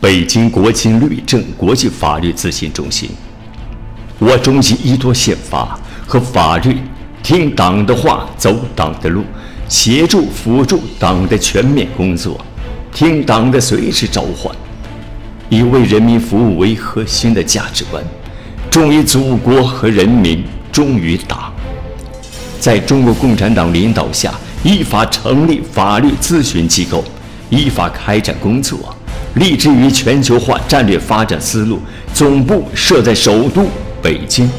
北京国金律政国际法律咨询中心。我衷心依托宪法和法律，听党的话，走党的路，协助辅助党的全面工作，听党的随时召唤，以为人民服务为核心的价值观，忠于祖国和人民，忠于党。在中国共产党领导下，依法成立法律咨询机构，依法开展工作。立志于全球化战略发展思路，总部设在首都北京。